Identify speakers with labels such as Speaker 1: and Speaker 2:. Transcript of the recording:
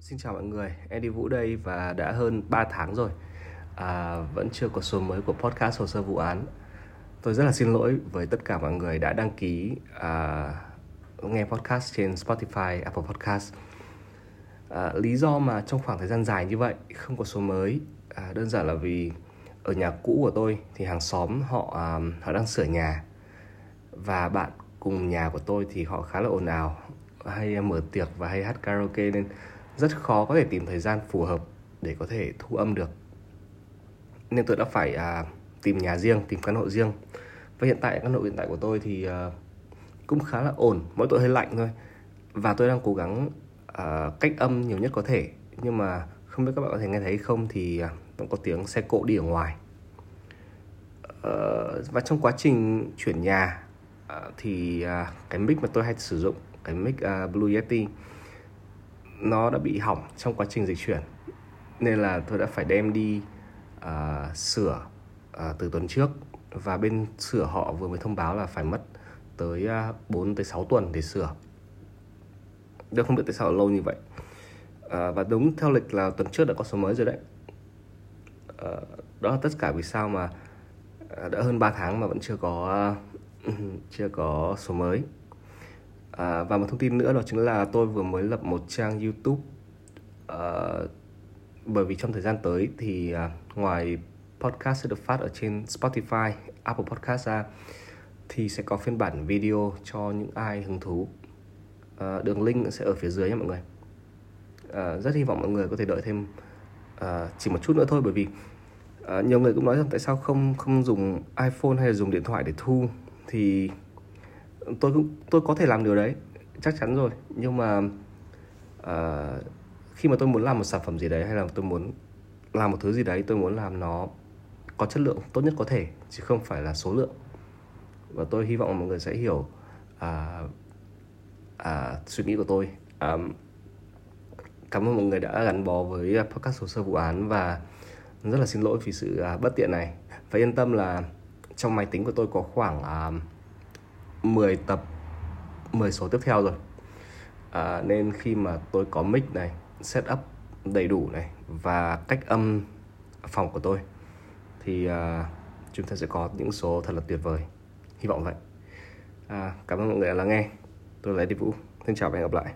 Speaker 1: Xin chào mọi người, Eddie Vũ đây và đã hơn 3 tháng rồi. À, Vẫn chưa có số mới của podcast Hồ sơ vụ án. Tôi rất là xin lỗi với tất cả mọi người đã đăng ký à, nghe podcast trên Spotify, Apple Podcast. À, Lý do mà trong khoảng thời gian dài như vậy không có số mới à, Đơn giản là vì ở nhà cũ của tôi thì hàng xóm họ à, họ đang sửa nhà. Và bạn cùng nhà của tôi thì họ khá là ồn ào hay mở tiệc và hay hát karaoke nên rất khó có thể tìm thời gian phù hợp để có thể thu âm được. Nên tôi đã phải à, tìm nhà riêng tìm căn hộ riêng. Và hiện tại căn hộ hiện tại của tôi thì à, cũng khá là ổn mỗi tội hơi lạnh thôi. Và tôi đang cố gắng à, cách âm nhiều nhất có thể. Nhưng mà không biết các bạn có thể nghe thấy không thì à, vẫn có tiếng xe cộ đi ở ngoài. À, và trong quá trình chuyển nhà à, thì à, cái mic mà tôi hay sử dụng cái mic uh, Blue Yeti nó đã bị hỏng trong quá trình dịch chuyển nên là tôi đã phải đem đi uh, sửa uh, từ tuần trước và bên sửa họ vừa mới thông báo là phải mất tới à, uh, 4 tới 6 tuần để sửa. Tôi không biết tại sao lâu như vậy. Uh, và đúng theo lịch là tuần trước đã có số mới rồi đấy. Uh, đó là tất cả vì sao mà đã hơn 3 tháng mà vẫn chưa có uh, chưa có số mới. À, và một thông tin nữa đó chính là tôi vừa mới lập một trang YouTube à, bởi vì trong thời gian tới thì à, ngoài podcast sẽ được phát ở trên Spotify, Apple Podcast ra thì sẽ có phiên bản video cho những ai hứng thú. À, đường link sẽ ở phía dưới nha mọi người. À, rất hy vọng mọi người có thể đợi thêm à, chỉ một chút nữa thôi bởi vì à, nhiều người cũng nói rằng tại sao không không dùng iPhone hay là dùng điện thoại để thu thì tôi cũng tôi có thể làm điều đấy chắc chắn rồi. Nhưng mà uh, khi mà tôi muốn làm một sản phẩm gì đấy hay là tôi muốn làm một thứ gì đấy tôi muốn làm nó có chất lượng tốt nhất có thể chứ không phải là số lượng. Và tôi hy vọng mọi người sẽ hiểu uh, uh, suy nghĩ của tôi. Um, cảm ơn mọi người đã gắn bó với podcast hồ sơ vụ án và rất là xin lỗi vì sự uh, bất tiện này. Và yên tâm là trong máy tính của tôi có khoảng uh, 10 tập 10 số tiếp theo rồi. À, nên khi mà tôi có mic này setup đầy đủ này và cách âm phòng của tôi thì à, chúng ta sẽ có những số thật là tuyệt vời. Hy vọng vậy. À, cảm ơn mọi người đã lắng nghe. Tôi là Eddie Vũ. Xin chào và hẹn gặp lại.